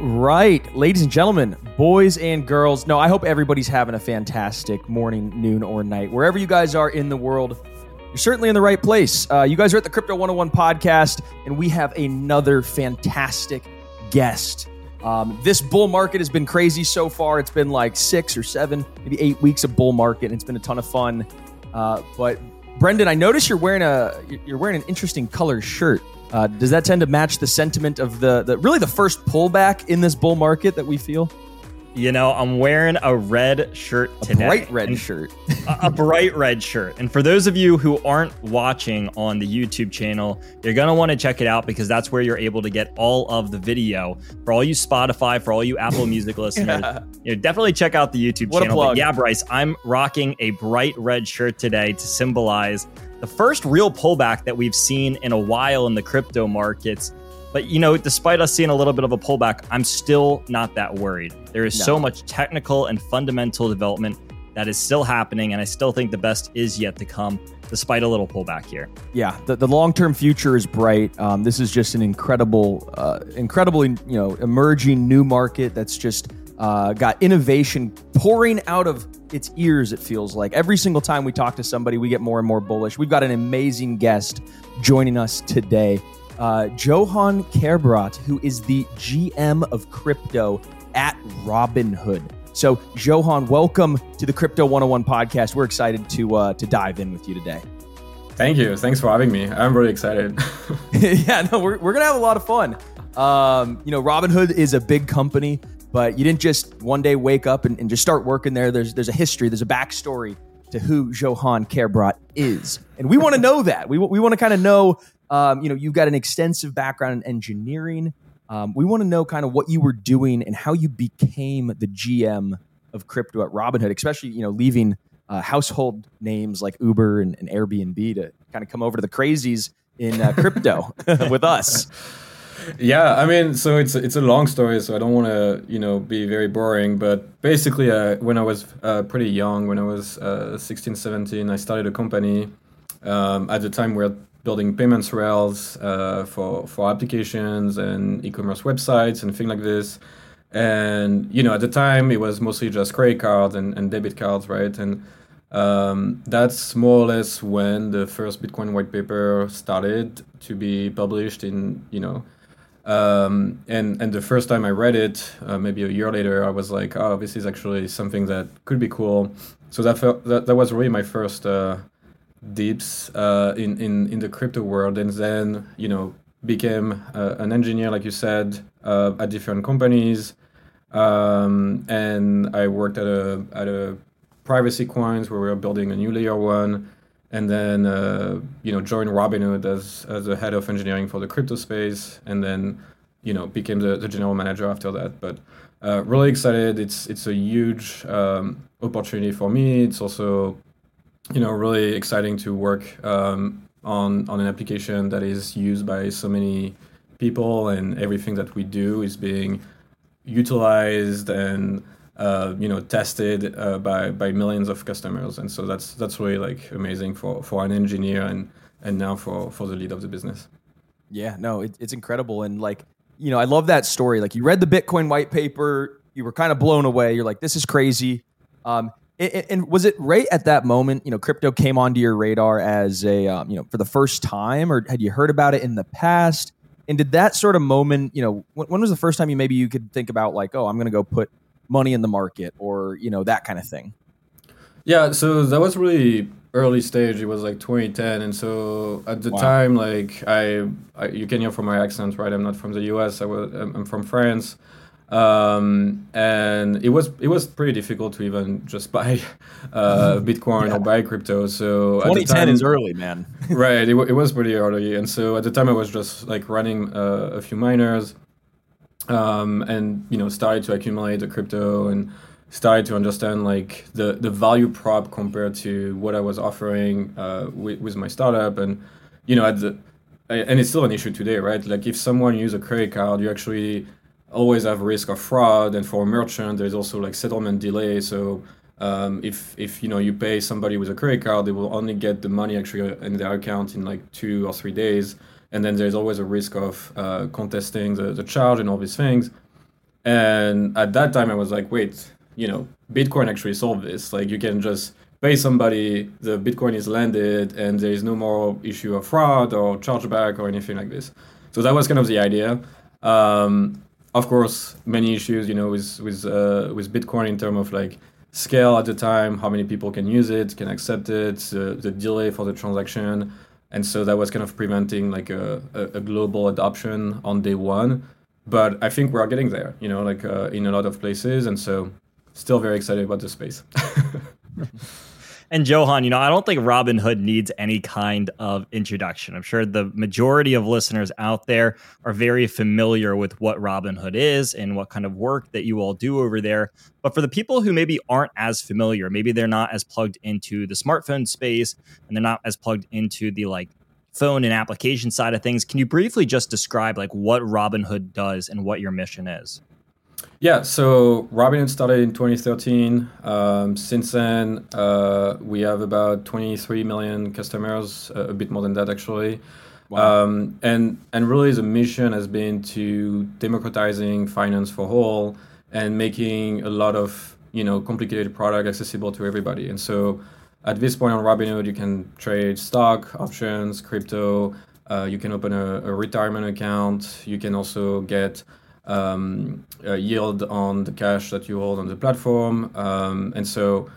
Right, ladies and gentlemen, boys and girls. No, I hope everybody's having a fantastic morning, noon, or night. Wherever you guys are in the world, you're certainly in the right place. Uh, you guys are at the Crypto 101 podcast, and we have another fantastic guest. Um, this bull market has been crazy so far. It's been like six or seven, maybe eight weeks of bull market, and it's been a ton of fun. Uh, but Brendan, I notice you're wearing a you're wearing an interesting color shirt. Uh, does that tend to match the sentiment of the, the really the first pullback in this bull market that we feel? You know, I'm wearing a red shirt today. A bright red shirt. a, a, bright red shirt. And for those of you who aren't watching on the YouTube channel, you're going to want to check it out because that's where you're able to get all of the video. For all you Spotify, for all you Apple Music listeners, yeah. you know, definitely check out the YouTube what channel. But yeah, Bryce, I'm rocking a bright red shirt today to symbolize the first real pullback that we've seen in a while in the crypto markets. But you know, despite us seeing a little bit of a pullback, I'm still not that worried. There is no. so much technical and fundamental development that is still happening, and I still think the best is yet to come, despite a little pullback here. Yeah, the, the long term future is bright. Um, this is just an incredible, uh, incredibly you know emerging new market that's just uh, got innovation pouring out of its ears, it feels like. Every single time we talk to somebody, we get more and more bullish. We've got an amazing guest joining us today. Uh, Johann Kerbrat, who is the GM of crypto at Robinhood. So, Johann, welcome to the Crypto 101 podcast. We're excited to uh, to dive in with you today. Thank you. Thanks for having me. I'm really excited. yeah, no, we're, we're going to have a lot of fun. Um, you know, Robinhood is a big company but you didn't just one day wake up and, and just start working there. There's there's a history, there's a backstory to who Johann Kerbrat is, and we want to know that. We we want to kind of know. Um, you know, you've got an extensive background in engineering. Um, we want to know kind of what you were doing and how you became the GM of crypto at Robinhood, especially you know leaving uh, household names like Uber and, and, Airbnb to kind of come over to the crazies in uh, crypto with us yeah, I mean, so it's it's a long story, so I don't want to you know be very boring. But basically, uh, when I was uh, pretty young, when I was uh, 16, 17, I started a company. Um, at the time, we are building payments rails uh, for for applications and e-commerce websites and things like this. And you know, at the time, it was mostly just credit cards and, and debit cards, right? And um, that's more or less when the first Bitcoin white paper started to be published in you know um, and and the first time I read it, uh, maybe a year later, I was like, oh, this is actually something that could be cool. So that felt, that, that was really my first uh, dips uh, in, in in the crypto world, and then you know became uh, an engineer, like you said, uh, at different companies, um, and I worked at a at a privacy coins where we were building a new layer one and then uh, you know joined Robinhood as as the head of engineering for the crypto space, and then you know became the, the general manager after that. But uh, really excited. It's it's a huge um, opportunity for me. It's also you know really exciting to work um, on on an application that is used by so many people, and everything that we do is being utilized and uh, you know tested uh, by by millions of customers. And so that's that's really like amazing for for an engineer and and now for for the lead of the business. Yeah no it, it's incredible. And like you know i love that story. Like you read the bitcoin white paper you were kind of blown away. You're like this is crazy. Um, and, and was it right at that moment you know crypto came onto your radar as a um, you know for the first time or had you heard about it in the past? And did that sort of moment you know when, when was the first time you maybe you could think about like oh i'm going to go put money in the market or you know that kind of thing. Yeah so that was really early stage. It was like 2010 and so at the wow. time like I, I, you can hear from my accent right? I'm not from the us i was i'm from france. Um, and it was it was pretty difficult to even just buy uh, bitcoin yeah. or buy crypto so 2010 time, is early man. Right it, it was pretty early and so at the time i was just like running uh, a few miners um, and you know started to accumulate the crypto and started to understand like the the value prop compared to what I was offering uh, with, with my startup. And you know at the and it's still an issue today right? Like if someone use a credit card you actually always have risk of fraud. And for a merchant there's also like settlement delay. So um, if if you know you pay somebody with a credit card they will only get the money actually in their account in like two or three days and then there's always a risk of uh, contesting the, the charge and all these things. And at that time, I was like, wait, you know, Bitcoin actually solved this. Like you can just pay somebody, the Bitcoin is landed, and there is no more issue of fraud or chargeback or anything like this. So that was kind of the idea. Um, of course, many issues, you know, with with uh, with Bitcoin in terms of like scale at the time, how many people can use it, can accept it, uh, the delay for the transaction, and so that was kind of preventing like a, a, a global adoption on day one. But I think we're getting there, you know, like uh, in a lot of places, and so still very excited about the space. And Johann, you know, I don't think Robinhood needs any kind of introduction. I'm sure the majority of listeners out there are very familiar with what Robinhood is and what kind of work that you all do over there. But for the people who maybe aren't as familiar, maybe they're not as plugged into the smartphone space and they're not as plugged into the like phone and application side of things, can you briefly just describe like what Robinhood does and what your mission is? Yeah, so Robinhood started in 2013. Um, since then, uh, we have about 23 million customers, uh, a bit more than that actually. Wow. Um, and and really, the mission has been to democratizing finance for all and making a lot of you know complicated product accessible to everybody. And so, at this point on Robinhood, you can trade stock, options, crypto. Uh, you can open a, a retirement account. You can also get um, uh, yield on the cash that you hold on the platform. Um, and so,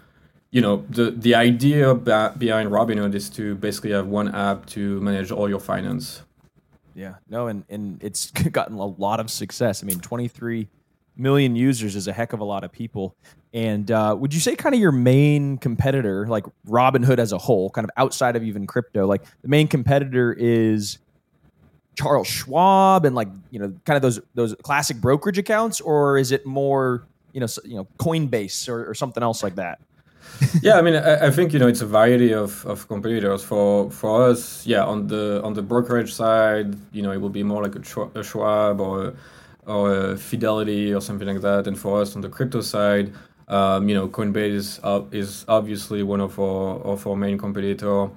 you know, the, the idea ba- behind Robinhood is to basically have one app to manage all your finance. Yeah, no, and, and it's gotten a lot of success. I mean, 23 million users is a heck of a lot of people. And uh, would you say kind of your main competitor, like Robinhood as a whole, kind of outside of even crypto, like the main competitor is Charles Schwab and like you know kind of those those classic brokerage accounts, or is it more you know you know Coinbase or, or something else like that? yeah, I mean, I, I, think you know it's a variety of, of competitors. For for us, yeah, on the on the brokerage side, you know, it will be more like a, Schwab or or a Fidelity or something like that. And for us on the crypto side, um, you know, Coinbase is, uh, is obviously one of our of our main competitor.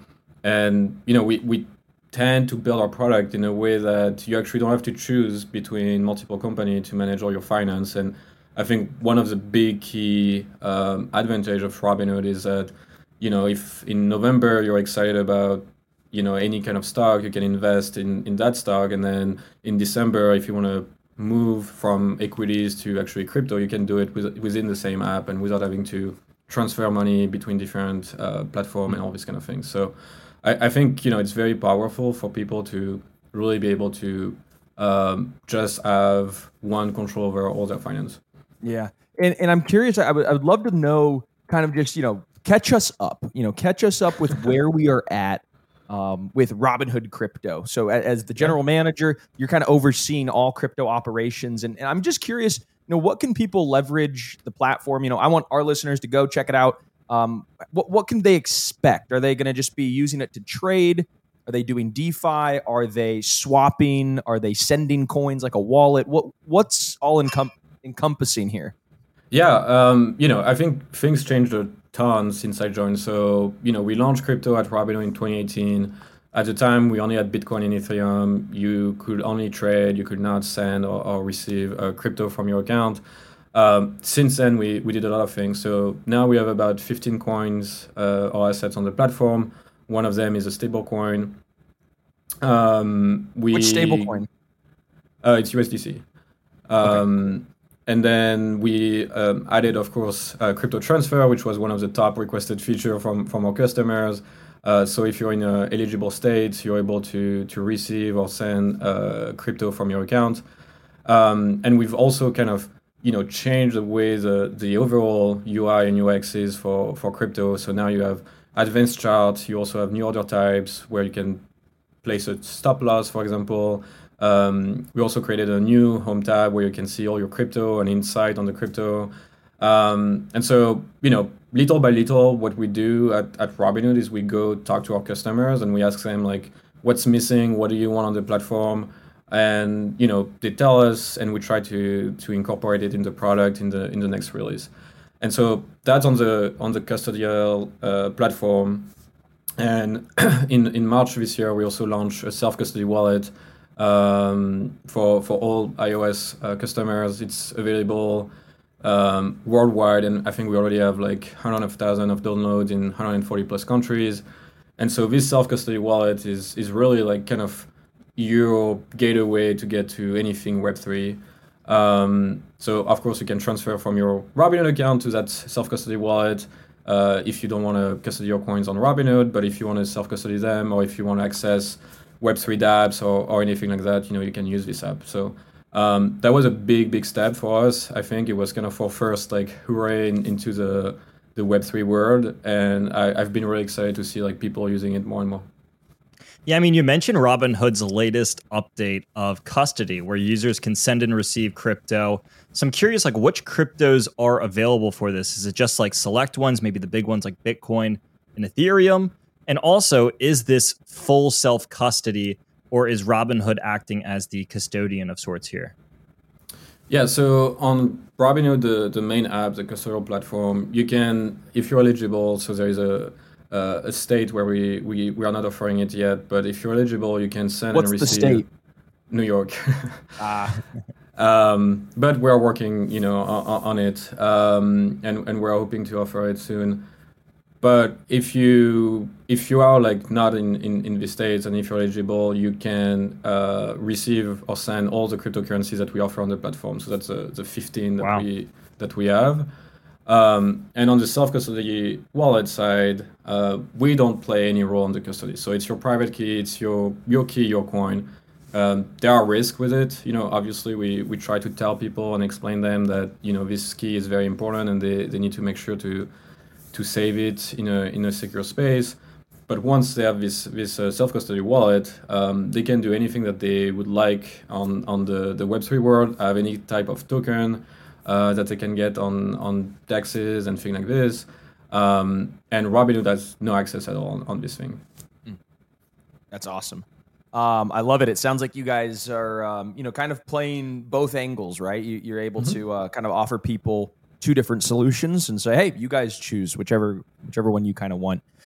And you know, we we tend to build our product in a way that you actually don't have to choose between multiple companies to manage all your finance. And I think one of the big key um, advantage of Robinhood is that, you know, if in November you're excited about, you know, any kind of stock, you can invest in, in that stock. And then in December, if you want to move from equities to actually crypto, you can do it with, within the same app and without having to transfer money between different uh, platform and all these kind of things. So I, I think you know it's very powerful for people to really be able to um, just have one control over all their finance. Yeah, and and I'm curious. I would I would love to know kind of just you know catch us up. You know, catch us up with where we are at um, with Robinhood Crypto. So as, as the general manager, you're kind of overseeing all crypto operations, and, and I'm just curious. You know, what can people leverage the platform? You know, I want our listeners to go check it out. Um, what what can they expect? Are they going to just be using it to trade? Are they doing DeFi? Are they swapping? Are they sending coins like a wallet? What what's all encom- encompassing here? Yeah, um, you know, I think things changed a ton since I joined. So, you know, we launched crypto at Robinhood in 2018. At the time, we only had Bitcoin and Ethereum. You could only trade, you could not send or, or receive uh, crypto from your account. Um, since then, we, we did a lot of things. So now we have about 15 coins uh, or assets on the platform. One of them is a stable coin. Um, we, Which stable coin? Uh, it's USDC. Um, okay. And then we um, added, of course, uh, crypto transfer, which was one of the top requested feature from, from our customers. Uh, so if you're in an eligible state, you're able to to receive or send uh, crypto from your account. Um, and we've also kind of you know change the way the, the overall UI and UX is for, for crypto. So now you have advanced charts. You also have new order types where you can place a stop loss, for example. Um, we also created a new home tab where you can see all your crypto and insight on the crypto. Um, and so, you know, little by little, what we do at, at Robinhood is we go talk to our customers and we ask them like, what's missing? What do you want on the platform? And you know they tell us and we try to to incorporate it in the product in the in the next release and so that's on the on the custodial uh, platform and in in march this year we also launched a self custody wallet um, for for all iOS uh, customers. It's available um, worldwide, and I think we already have like hundreds of thousands of downloads in 140 plus countries. And so this self custody wallet is is really like kind of your gateway to get to anything Web3. Um, so of course you can transfer from your Robinhood account to that self-custody wallet uh, if you don't want to custody your coins on Robinhood, but if you want to self-custody them or if you want to access Web3 dApps or, or anything like that, you know, you can use this app. So um, that was a big, big step for us. I think it was kind of our first like hooray in, into the the Web3 world, and I, I've been really excited to see like people using it more and more. Yeah, I mean, you mentioned Robinhood's latest update of custody, where users can send and receive crypto. So I'm curious, like, which cryptos are available for this? Is it just like select ones, maybe the big ones like Bitcoin and Ethereum? And also, is this full self custody, or is Robinhood acting as the custodian of sorts here? Yeah, so on Robinhood, the, the main app, the custodial platform, you can, if you're eligible, so there is a uh, a state where we, we, we are not offering it yet, but if you're eligible, you can send What's and the state? New York. Ah, um, but we're working, you know, on, on it, um, and and we're hoping to offer it soon. But if you if you are like not in, in, in the states and if you're eligible, you can uh, receive or send all the cryptocurrencies that we offer on the platform. So that's uh, the 15 that Wow. we that we have. Um, and on the self custody wallet side, uh, we don't play any role in the custody. So it's your private key, it's your your key, your coin. Um, there are risks with it. You know, obviously, we, we try to tell people and explain them that you know this key is very important and they, they need to make sure to to save it in a in a secure space. But once they have this this uh, self custody wallet, um, they can do anything that they would like on on the the Web three world. Have any type of token uh, that they can get on on DEXs and things like this. Um, and Robinhood has no access at all on, on this thing. that's awesome. Um, I love it. It sounds like you guys are, um, you know, kind of playing both angles, right? You, you're able to uh, kind of offer people two different solutions and say, "Hey, you guys choose whichever whichever one you kind of want."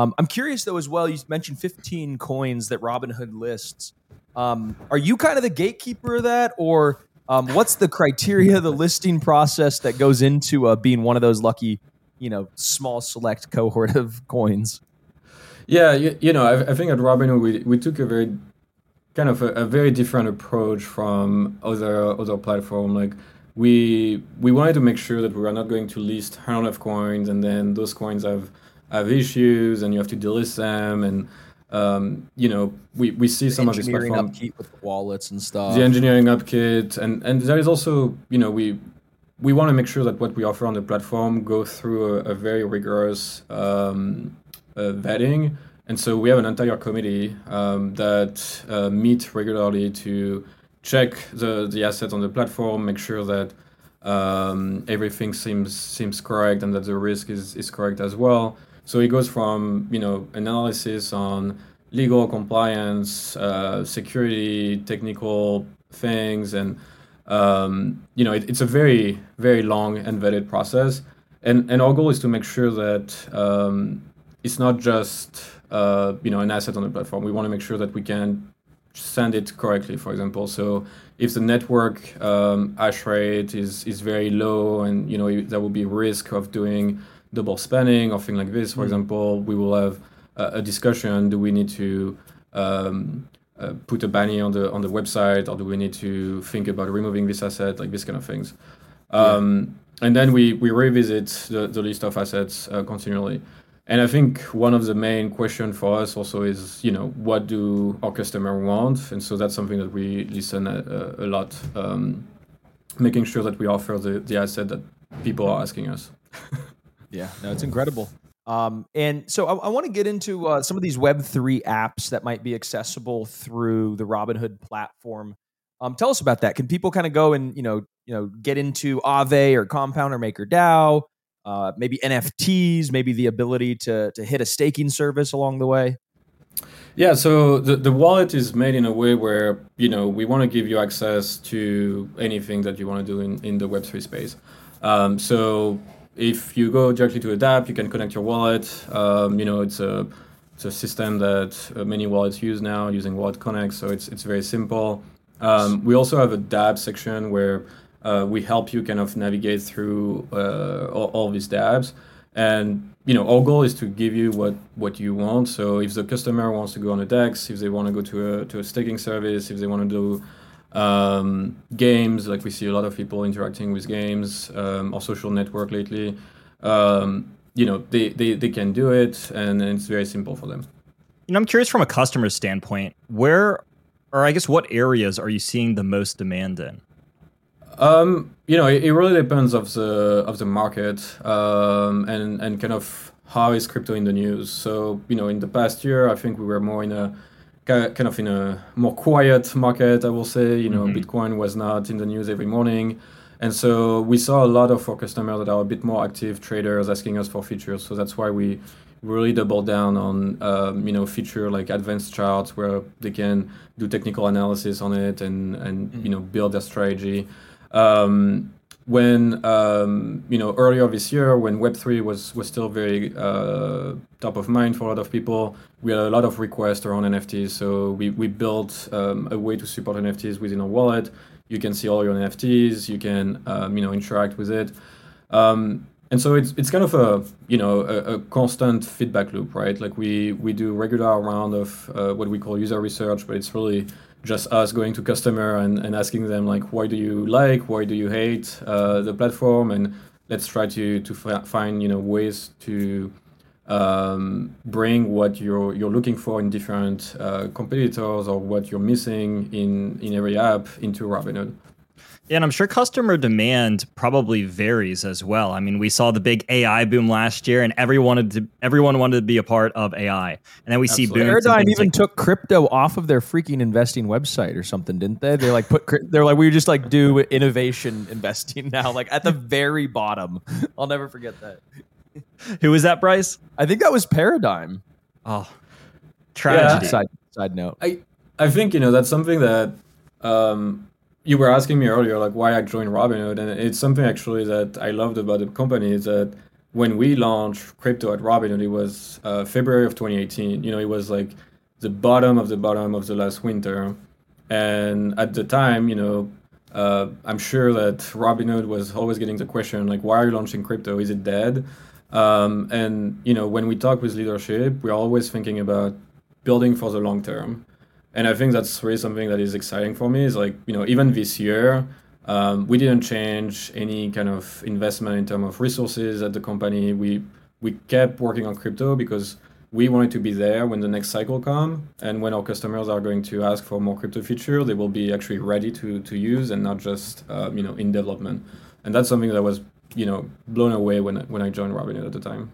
Um, I'm curious though as well. You mentioned 15 coins that Robinhood lists. Um, are you kind of the gatekeeper of that, or um, what's the criteria, the listing process that goes into uh, being one of those lucky, you know, small select cohort of coins? Yeah, you, you know, I, I think at Robinhood we, we took a very kind of a, a very different approach from other other platform. Like we we wanted to make sure that we were not going to list hundreds of coins and then those coins have have issues and you have to delist them and um, you know we, we see some of these Engineering upkeep with wallets and stuff. the engineering upkit and and there is also you know we we want to make sure that what we offer on the platform go through a, a very rigorous um, uh, vetting and so we have an entire committee um, that uh, meet regularly to check the the assets on the platform make sure that um, everything seems seems correct and that the risk is, is correct as well so it goes from you know analysis on legal compliance, uh, security, technical things, and um, you know it, it's a very very long and vetted process. And and our goal is to make sure that um, it's not just uh, you know an asset on the platform. We want to make sure that we can send it correctly. For example, so if the network um, hash rate is is very low, and you know there will be risk of doing double spending or thing like this. For example, we will have a, a discussion: Do we need to um, uh, put a banning on the on the website, or do we need to think about removing this asset, like this kind of things? Um, And then we we revisit the, the list of assets uh, continually. And I think one of the main question for us also is, you know, what do our customer want? And so that's something that we listen a, a, a lot, um, making sure that we offer the, the asset that people are asking us. Yeah, no, it's incredible. Um, and so I, I want to get into uh, some of these Web three apps that might be accessible through the Robinhood platform. Um, tell us about that. Can people kind of go and you know you know get into Aave or Compound or MakerDAO? Uh, maybe NFTs, maybe the ability to to hit a staking service along the way. Yeah, so the, the wallet is made in a way where, you know, we want to give you access to anything that you want to do in, in the Web3 space. Um, so if you go directly to a dApp, you can connect your wallet. Um, you know, it's a, it's a system that uh, many wallets use now using Wallet Connect, so it's, it's very simple. Um, we also have a dApp section where uh, we help you kind of navigate through uh, all, all these dApps. And you know, our goal is to give you what what you want. So if the customer wants to go on a DEX, if they want to go to a to a staking service, if they want to do um, games, like we see a lot of people interacting with games um, or social network lately. Um, you know, they, they, they can do it, and, and it's very simple for them. You know, I'm curious from a customer standpoint, where, or I guess, what areas are you seeing the most demand in? Um, you know, it, it, really depends of the of the market um, and and kind of how is crypto in the news. So you know, in the past year, I think we were more in a kind of in a more quiet market. I will say, you know, mm-hmm. Bitcoin was not in the news every morning. And so we saw a lot of our customers that are a bit more active traders asking us for features. So that's why we really double down on um, you know feature like advanced charts where they can do technical analysis on it and and mm-hmm. you know build their strategy. Um, when um, you know earlier this year, when Web three was was still very uh, top of mind for a lot of people, we had a lot of requests around NFTs. So we we built um, a way to support NFTs within our wallet. You can see all your NFTs. You can um, you know interact with it. Um, and so it's it's kind of a you know a, a, constant feedback loop, right? Like we we do regular round of uh, what we call user research, but it's really just us going to customer and, and asking them like why do you like why do you hate uh, the platform and let's try to to f- find you know ways to um, bring what you're you're looking for in different uh, competitors or what you're missing in in every app into Robinhood. Yeah, and I'm sure customer demand probably varies as well. I mean, we saw the big AI boom last year, and everyone wanted to everyone wanted to be a part of AI. And then we Absolutely. see booms. Paradigm even like, took crypto off of their freaking investing website or something, didn't they? They like put they're like we just like do innovation investing now, like at the very bottom. I'll never forget that. Who was that, Bryce? I think that was Paradigm. Oh, tragedy. Yeah. Side side note. I I think you know that's something that. Um, you were asking me earlier, like why I joined Robinhood, and it's something actually that I loved about the company is that when we launched crypto at Robinhood, it was uh, February of 2018. You know, it was like the bottom of the bottom of the last winter, and at the time, you know, uh, I'm sure that Robinhood was always getting the question like, why are you launching crypto? Is it dead? Um, and you know, when we talk with leadership, we're always thinking about building for the long term and I think that's really something that is exciting for me. Is like you know even this year, um, we didn't change any kind of investment in terms of resources at the company. We we kept working on crypto because we wanted to be there when the next cycle come and when our customers are going to ask for more crypto feature, they will be actually ready to to use and not just uh, you know in development. And that's something that was you know blown away when when I joined Robinhood at the time.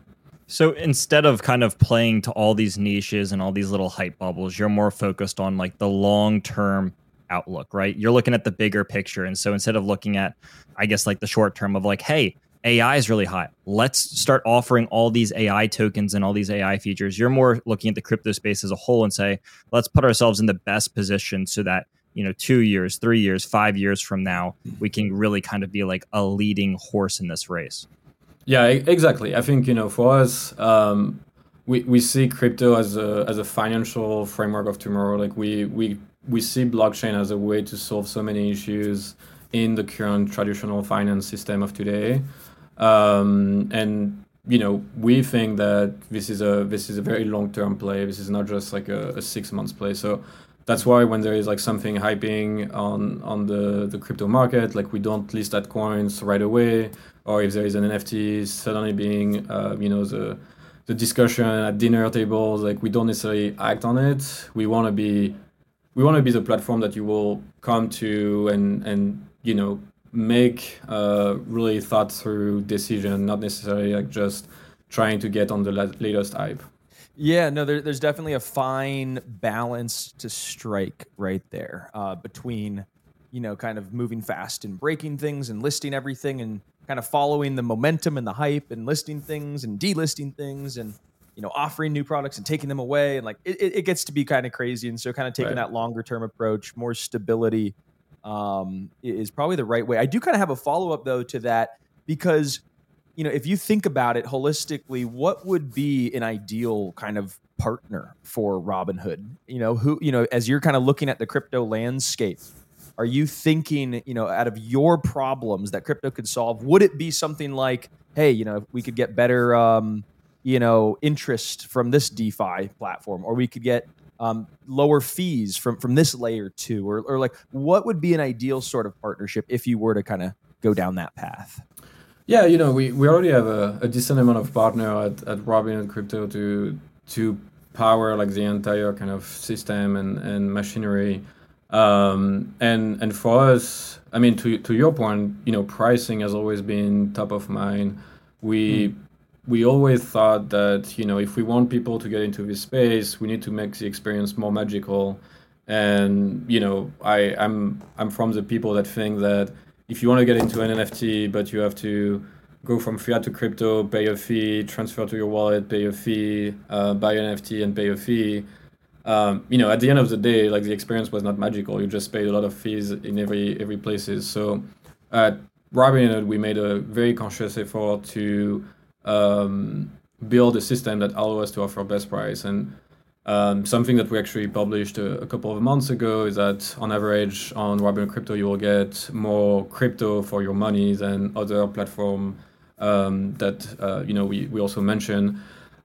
So instead of kind of playing to all these niches and all these little hype bubbles, you're more focused on like the long term outlook, right? You're looking at the bigger picture. And so instead of looking at, I guess, like the short term of like, hey, AI is really hot. Let's start offering all these AI tokens and all these AI features. You're more looking at the crypto space as a whole and say, let's put ourselves in the best position so that, you know, two years, three years, five years from now, we can really kind of be like a leading horse in this race. Yeah, exactly. I think you know for us, um, we we see crypto as a as a financial framework of tomorrow. Like we we we see blockchain as a way to solve so many issues in the current traditional finance system of today. Um, and you know we think that this is a this is a very long term play. This is not just like a, a six months play. So that's why when there is like something hyping on on the the crypto market, like we don't list that coins right away or if there is an NFT suddenly being, uh, you know, the the discussion at dinner tables, like we don't necessarily act on it. We want to be, we want to be the platform that you will come to and and you know make a really thought through decision, not necessarily like just trying to get on the latest hype. Yeah, no, there, there's definitely a fine balance to strike right there uh, between, you know, kind of moving fast and breaking things and listing everything and kind of following the momentum and the hype and listing things and delisting things and, you know, offering new products and taking them away. And like it, it gets to be kind of crazy. And so, kind of taking right. that longer term approach, more stability um, is probably the right way. I do kind of have a follow up, though, to that because you know, if you think about it holistically, what would be an ideal kind of partner for Robinhood? You know, who, you know, as you're kind of looking at the crypto landscape, are you thinking, you know, out of your problems that crypto could solve, would it be something like, hey, you know, we could get better, um, you know, interest from this DeFi platform, or we could get um, lower fees from from this layer two, or, or like, what would be an ideal sort of partnership if you were to kind of go down that path? Yeah, you know, we, we already have a, a decent amount of partner at, at Robinhood Crypto to to power like the entire kind of system and, and machinery. Um, and and for us, I mean, to to your point, you know, pricing has always been top of mind. We mm. we always thought that you know if we want people to get into this space, we need to make the experience more magical. And you know, I I'm I'm from the people that think that if you want to get into an NFT, but you have to go from fiat to crypto, pay a fee, transfer to your wallet, pay a fee, uh, buy an NFT and pay a fee. Um, you know, at the end of the day, like the experience was not magical. You just paid a lot of fees in every every places. So at Robinhood, we made a very conscious effort to um, build a system that allows us to offer best price and um, something that we actually published a, a, couple of months ago is that on average on Robinhood Crypto you will get more crypto for your money than other platform um, that uh, you know we, we also mentioned.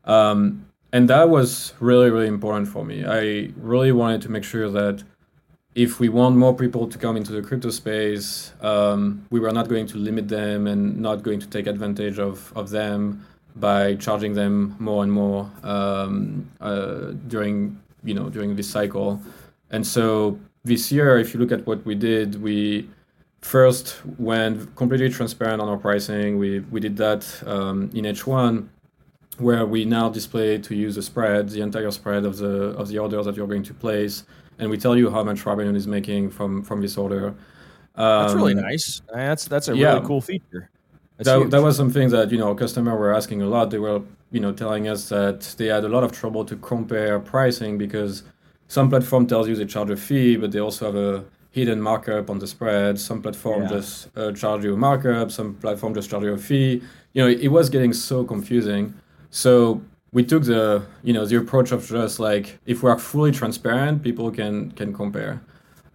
Um, and that was really really important for me. I really wanted to make sure that if we want more people to come into the crypto space, um, we were not going to limit them and not going to take advantage of, of them by charging them more and more um, uh, during you know during this cycle. And so this year, if you look at what we did, we first went completely transparent on our pricing. We we did that um, in H1, where we now display to use the spread, the entire spread of the of the order that you're going to place, and we tell you how much Robinhood is making from from this order. Um, that's really um, nice. That's that's a yeah. really cool feature that, that was something that you know customers were asking a lot. They were you know telling us that they had a lot of trouble to compare pricing because some platform tells you they charge a fee, but they also have a hidden markup on the spread. Some platform yeah. just uh, charge you a markup. Some platform just charge you a fee. You know, it, it was getting so confusing. So we took the you know the approach of just like if we are fully transparent, people can can compare.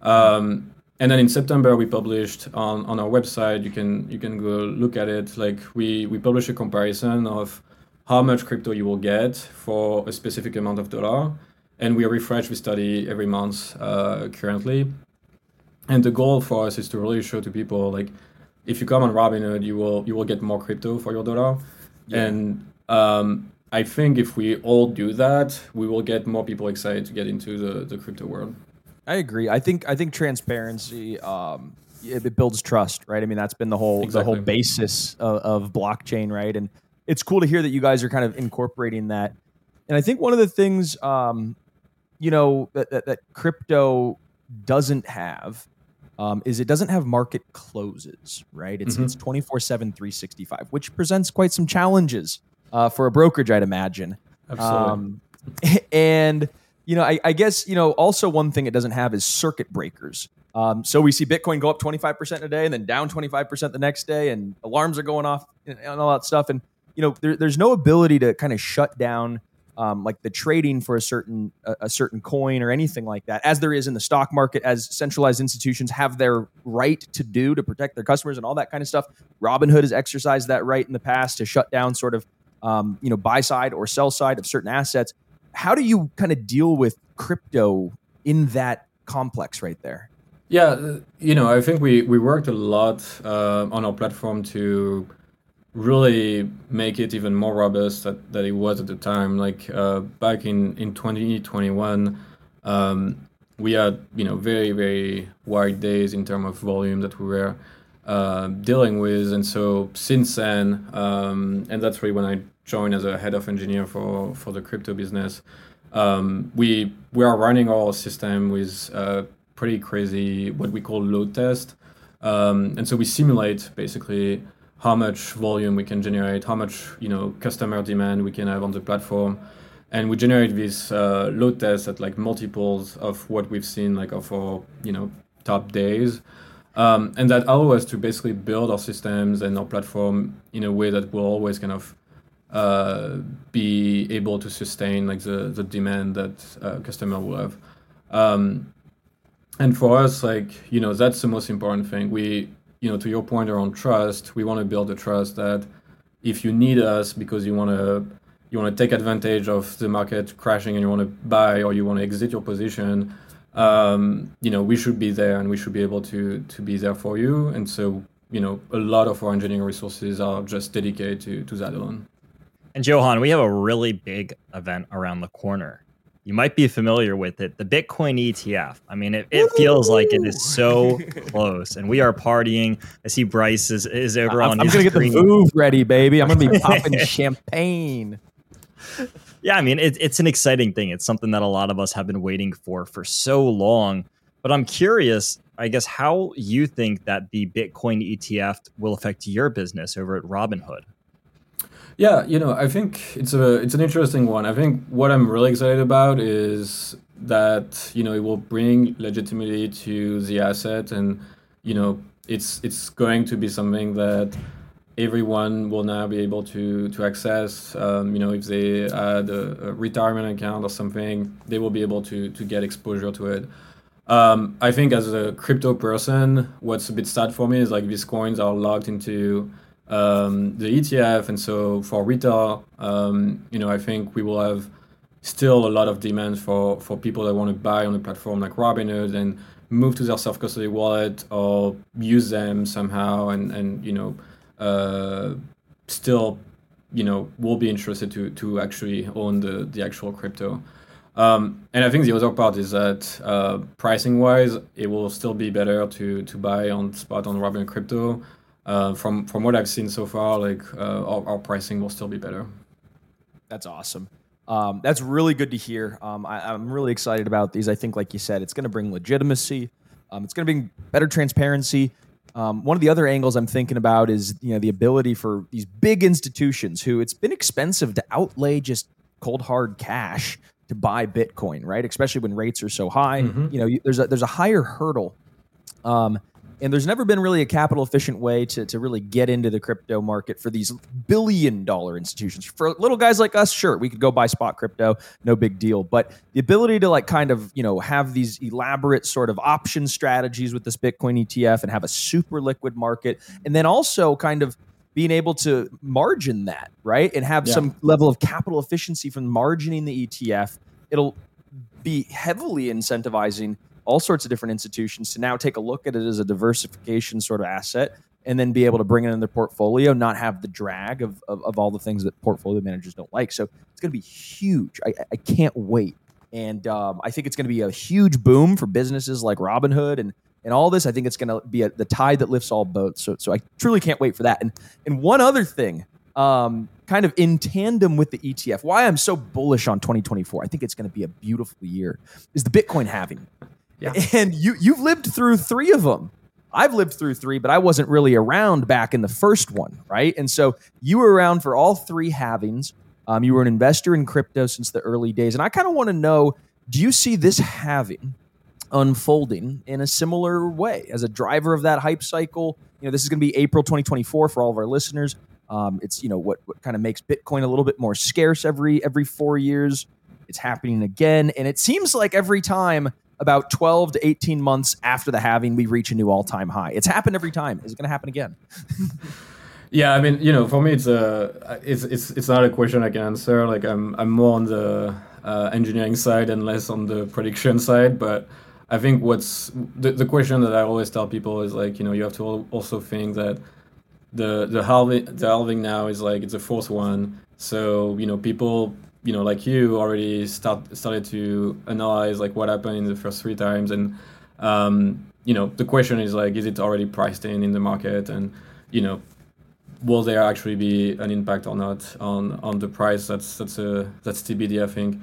Um, and then in September we published on, on our website. You can you can go look at it. Like we we publish a comparison of how much crypto you will get for a specific amount of dollar, and we refresh the study every month uh, currently. And the goal for us is to really show to people like if you come on Robinhood, you will you will get more crypto for your dollar, yeah. and um, I think if we all do that, we will get more people excited to get into the, the crypto world. I agree. I think I think transparency um, it, it, builds trust, right? I mean, that's been the whole exactly. the whole basis of, of, blockchain, right? And it's cool to hear that you guys are kind of incorporating that. And I think one of the things, um, you know, that, that, that crypto doesn't have um, is it doesn't have market closes, right? It's mm-hmm. it's 24 7, 365, which presents quite some challenges uh, for a brokerage, I'd imagine. Absolutely. Um, and you know, I, I, guess, you know, also one thing it doesn't have is circuit breakers. Um, so we see Bitcoin go up 25% a day and then down 25% the next day, and alarms are going off and, and all that stuff. And, you know, there, there's no ability to kind of shut down um, like the trading for a certain a, a, certain coin or anything like that, as there is in the stock market, as centralized institutions have their right to do to protect their customers and all that kind of stuff. Robinhood has exercised that right in the past to shut down sort of um, you know buy side or sell side of certain assets how do you kind of deal with crypto in that complex right there? Yeah, you know, I think we, we worked a lot uh, on our platform to really make it even more robust that, that it was at the time. Like uh, back in, in 2021, um, we had, you know, very, very wide days in terms of volume that we were uh, dealing with. And so since then, um, and that's really when I joined as a head of engineer for for the crypto business. Um, we we are running our system with uh, pretty crazy what we call load test, um, and so we simulate basically how much volume we can generate, how much you know customer demand we can have on the platform, and we generate these uh, load tests at like multiples of what we've seen like of our you know top days. Um, and that allows us to basically build our systems and our platform in a way that will always kind of uh, be able to sustain like the, the demand that uh, customer will have. Um, and for us, like you know, that's the most important thing. We, you know, to your point around trust, we want to build a trust that if you need us because you want to you want to take advantage of the market crashing and you want to buy or you want to exit your position, um, you know, we should be there and we should be able to to be there for you. And so, you know, a lot of our engineering resources are just dedicated to to that alone. And Johann, we have a really big event around the corner. You might be familiar with it, the Bitcoin ETF. I mean, it, it feels like it is so close, and we are partying. I see Bryce is, is over I'm, on. I'm his gonna get the screen. Voove ready, baby. I'm gonna be popping champagne. Yeah, I mean, it, it's an exciting thing. It's something that a lot of us have been waiting for for so long. But I'm curious, I guess, how you think that the Bitcoin ETF will affect your business over at Robinhood. Yeah, you know, I think it's a it's an interesting one. I think what I'm really excited about is that you know it will bring legitimacy to the asset, and you know it's it's going to be something that everyone will now be able to to access. Um, you know, if they add a, a retirement account or something, they will be able to to get exposure to it. Um, I think as a crypto person, what's a bit sad for me is like these coins are locked into um, the ETF, and so for retail, um, you know, I think we will have still a lot of demand for for people that want to buy on a platform like Robinhood and move to their self custody wallet or use them somehow, and and you know, uh, still, you know, will be interested to to actually own the the actual crypto. Um, and I think the other part is that uh, pricing wise, it will still be better to to buy on spot on Robinhood crypto from from what I've seen so far, like uh, our, our, pricing will still be better. That's awesome. Um, that's really good to hear. Um, I, am really excited about these. I think, like you said, it's going to bring legitimacy. Um, it's going to bring better transparency. Um, one of the other angles I'm thinking about is you know the ability for these big institutions who it's been expensive to outlay just cold hard cash to buy Bitcoin, right? Especially when rates are so high. Mm-hmm. You know, there's a there's a higher hurdle. And there's never been really a capital efficient way to, to really get into the crypto market for these billion dollar institutions. For little guys like us, sure, we could go buy spot crypto, no big deal. But the ability to like kind of, you know, have these elaborate sort of option strategies with this Bitcoin ETF and have a super liquid market, and then also kind of being able to margin that, right? And have yeah. some level of capital efficiency from margining the ETF, it'll be heavily incentivizing all sorts of different institutions to now take a look at it as a diversification sort of asset and then be able to bring it in their portfolio, not have the drag of, of, of all the things that portfolio managers don't like. So it's going to be huge. I, I can't wait. And um, I think it's going to be a huge boom for businesses like Robinhood and, and all this. I think it's going to be a, the tide that lifts all boats. So, so I truly can't wait for that. And, and one other thing, um, kind of in tandem with the ETF, why I'm so bullish on 2024, I think it's going to be a beautiful year, is the Bitcoin halving. Yeah. And you you've lived through three of them. I've lived through three, but I wasn't really around back in the first one, right? And so you were around for all three halvings. Um, you were an investor in crypto since the early days, and I kind of want to know: Do you see this halving unfolding in a similar way as a driver of that hype cycle? You know, this is going to be April 2024 for all of our listeners. Um, it's you know what what kind of makes Bitcoin a little bit more scarce every every four years. It's happening again, and it seems like every time about 12 to 18 months after the halving, we reach a new all time high. It's happened every time. Is it going to happen again? yeah, I mean, you know, for me, it's a it's it's it's not a question I can answer. Like, I'm I'm more on the uh, engineering side and less on the prediction side. But I think what's the the question that I always tell people is like, you know, you have to also think that the the halving the halving now is like it's a fourth one. So you know, people you know like you already start started to analyze like what happened in the first three times and um, you know the question is like is it already priced in in the market and you know will there actually be an impact or not on on the price? That's that's a that's TBD, I think.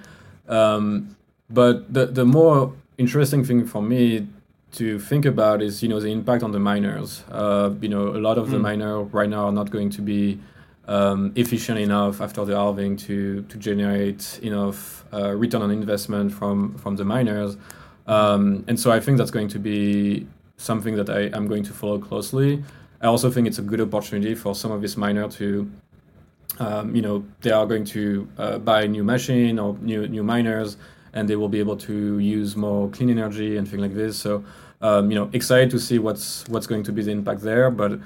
Um, but the the more interesting thing for me to think about is you know the impact on the miners. Uh, you know, a lot of the mm. miners right now are not going to be um, efficient enough after the halving to to generate enough uh, return on investment from from the miners. Um, and so I think that's going to be something that I am going to follow closely. I also think it's a good opportunity for some of these miners to, um, you know, they are going to uh, buy new machine or new new miners, and they will be able to use more clean energy and things like this. So, um, you know, excited to see what's what's going to be the impact there. But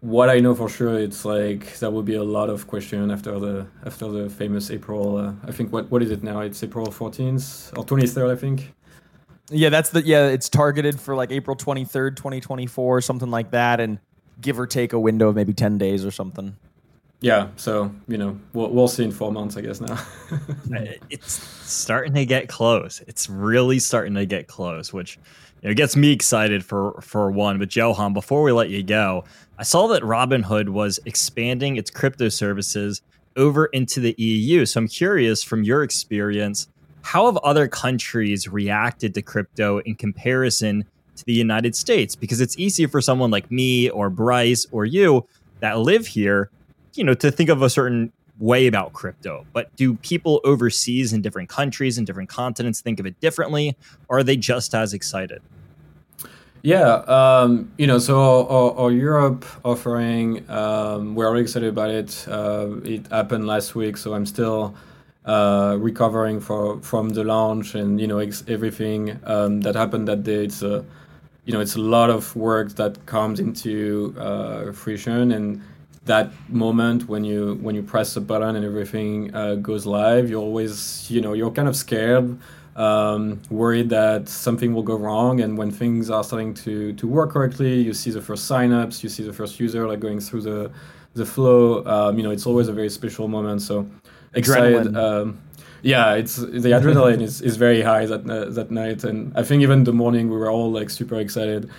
what I know for sure, it's like there will be a lot of question after the after the famous April. Uh, I think what what is it now? It's April 14th or 23rd, I think. Yeah, that's the yeah. It's targeted for like April 23rd, 2024, something like that, and give or take a window of maybe 10 days or something. Yeah, so you know we'll we'll see in four months, I guess now. it's starting to get close. It's really starting to get close, which know, gets me excited for for one. But Johann, before we let you go, I saw that Robinhood was expanding its crypto services over into the EU. So I'm curious from your experience, how have other countries reacted to crypto in comparison to the United States? Because it's easy for someone like me or Bryce or you that live here, you know, to think of a certain way about crypto. But do people overseas in different countries and different continents think of it differently, or are they just as excited? Yeah, um, you know, so our, our Europe offering, um, we're really excited about it. Uh, it happened last week, so I'm still uh, recovering for, from the launch and you know ex- everything um, that happened that day. It's a, you know, it's a lot of work that comes into uh, fruition, and that moment when you when you press a button and everything uh, goes live, you're always, you know, you're kind of scared um, worried that something will go wrong. And when things are starting to, to work correctly, you see the first signups, you see the first user like going through the the flow. Um, you know, it's always a very special moment. So excited. Um, yeah, it's the adrenaline is, is very high that uh, that night, and I think even the morning we were all like super excited.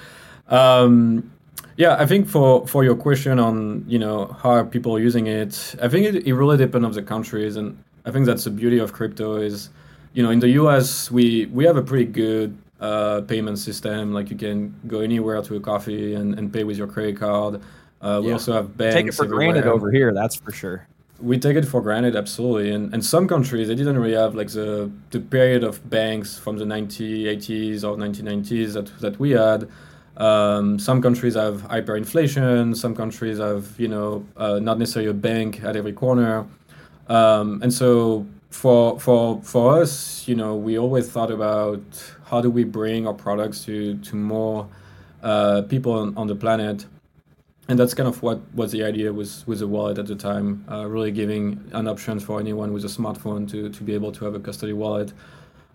Um, yeah, I think for for your question on you know how people are people using it, I think it, it really depends on the countries, and I think that's the beauty of crypto is you know, in the US, we we have a pretty good uh, payment system. Like you can go anywhere to a coffee and, and pay with your credit card. Uh, we yeah. also have banks. Take it for everywhere. granted over here, that's for sure. We take it for granted, absolutely. And and some countries they didn't really have like the the period of banks from the 1980s or 1990s that that we had. Um, some countries have hyperinflation. Some countries have you know uh, not necessarily a bank at every corner. Um, and so for for for us, you know, we always thought about how do we bring our products to to more uh, people on, on, the planet, and that's kind of what was the idea with with the wallet at the time, uh, really giving an option for anyone with a smartphone to to be able to have a custody wallet.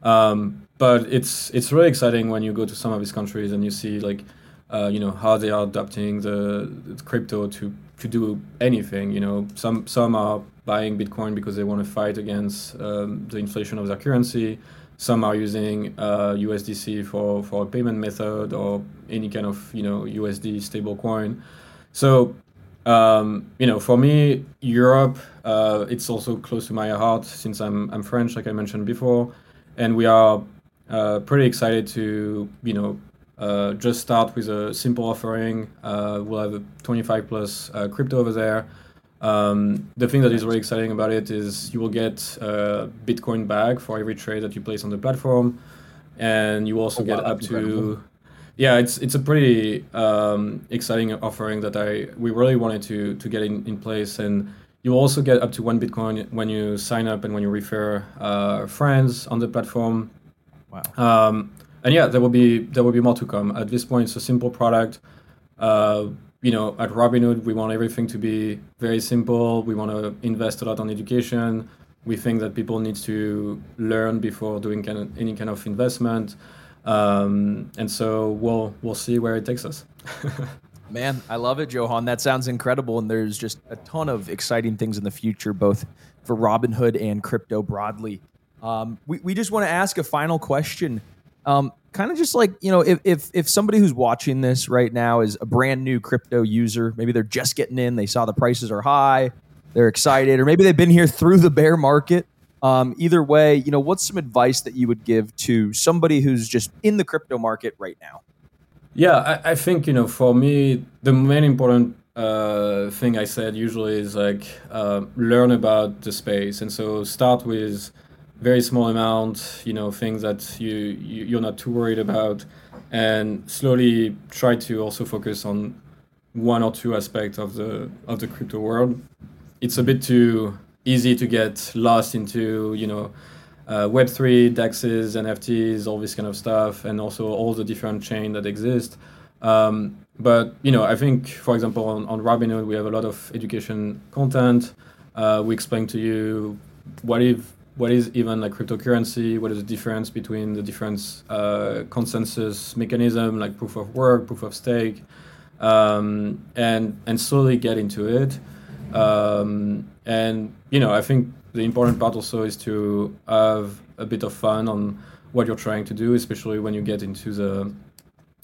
Um, but it's it's really exciting when you go to some of these countries and you see like uh, you know how they are adopting the, the, crypto to to do anything. You know, some some are buying Bitcoin because they want to fight against um, the inflation of their currency. Some are using uh, USDC for, for a payment method or any kind of you know USD stable coin. So um, you know, for me, Europe, uh, it's also close to my heart since I'm I'm French, like I mentioned before, and we are uh, pretty excited to you know uh, just start with a simple offering. Uh, we'll have a 25 plus uh, crypto over there. Um, the thing that is really exciting about it is you will get a Bitcoin back for every trade that you place on the platform, and you also oh, get wow, up to. Yeah, it's it's a pretty um, exciting offering that I we really wanted to to get in, in place, and you also get up to one Bitcoin when you sign up and when you refer uh, friends on the platform. Wow. Um, and yeah, there will be there will be more to come. At this point, it's a simple product. Uh, you know, at Robinhood, we want everything to be very simple. We want to invest a lot on education. We think that people need to learn before doing kind of, any kind of investment. Um, and so we'll we'll see where it takes us. Man, I love it, Johann. That sounds incredible, and there's just a ton of exciting things in the future, both for Robinhood and crypto broadly. Um, we we just want to ask a final question. Um, kind of just like you know if, if if somebody who's watching this right now is a brand new crypto user maybe they're just getting in they saw the prices are high they're excited or maybe they've been here through the bear market um, either way you know what's some advice that you would give to somebody who's just in the crypto market right now yeah i, I think you know for me the main important uh, thing i said usually is like uh, learn about the space and so start with very small amount, you know, things that you, you are not too worried about, and slowly try to also focus on one or two aspects of the of the crypto world. It's a bit too easy to get lost into, you know, uh, Web3, DEXs, NFTs, all this kind of stuff, and also all the different chain that exist. Um, but you know, I think, for example, on, on Robinhood, we have a lot of education content. Uh, we explain to you what if what is even like cryptocurrency, what is the difference between the different uh, consensus mechanism like proof of work, proof of stake, um, and and slowly get into it. Um, and you know, I think the important part also is to have a bit of fun on what you're trying to do, especially when you get into the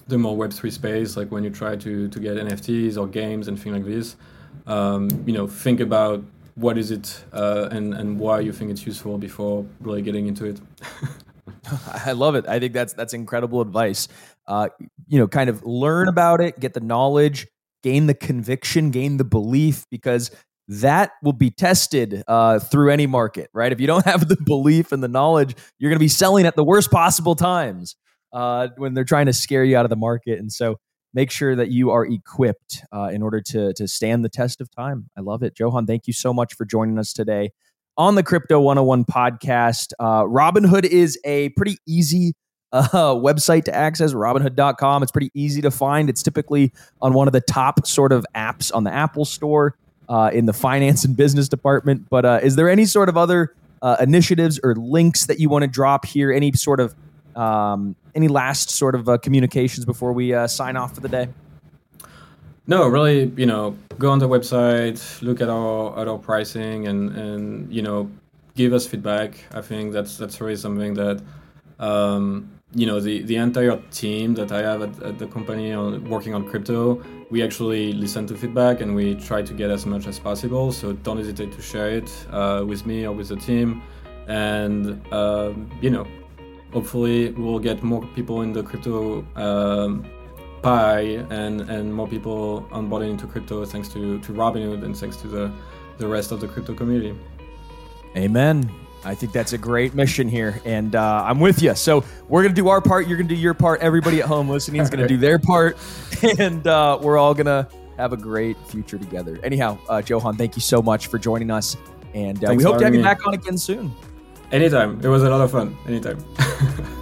the more Web3 space, like when you try to to get NFTs or games and things like this. Um, you know, think about what is it uh, and and why you think it's useful before really getting into it. I love it. I think that's that's incredible advice. Uh, you know, kind of learn about it, get the knowledge, gain the conviction, gain the belief, because that will be tested uh, through any market, right? If you don't have the belief and the knowledge, you're going to be selling at the worst possible times uh, when they're trying to scare you out of the market. And so, make sure that you are equipped uh, in order to, to stand the test of time. I love it. Johann, thank you so much for joining us today on the Crypto 101 podcast. Uh, Robinhood is a pretty easy uh, website to access, robinhood.com. It's pretty easy to find. It's typically on one of the top sort of apps on the Apple Store uh, in the finance and business department. But uh, is there any sort of other uh, initiatives or links that you want to drop here? Any sort of um, any last sort of uh, communications before we uh, sign off for the day? No, really, you know, go on the website, look at our at our pricing, and and you know, give us feedback. I think that's that's really something that um, you know the the entire team that I have at, at the company on working on crypto. We actually listen to feedback and we try to get as much as possible. So don't hesitate to share it uh, with me or with the team, and um, you know, hopefully we'll get more people in the crypto um, pie and and more people onboarding into crypto thanks to to Robinhood and thanks to the the rest of the crypto community. Amen. I think that's a great mission here, and uh, I'm with you. So we're gonna do our part. You're gonna do your part. Everybody at home listening is gonna do their part, and uh, we're all gonna have a great future together. Anyhow, uh, Johann, thank you so much for joining us, and uh, we hope to have you back on again soon. Anytime. It was a lot of fun. Anytime.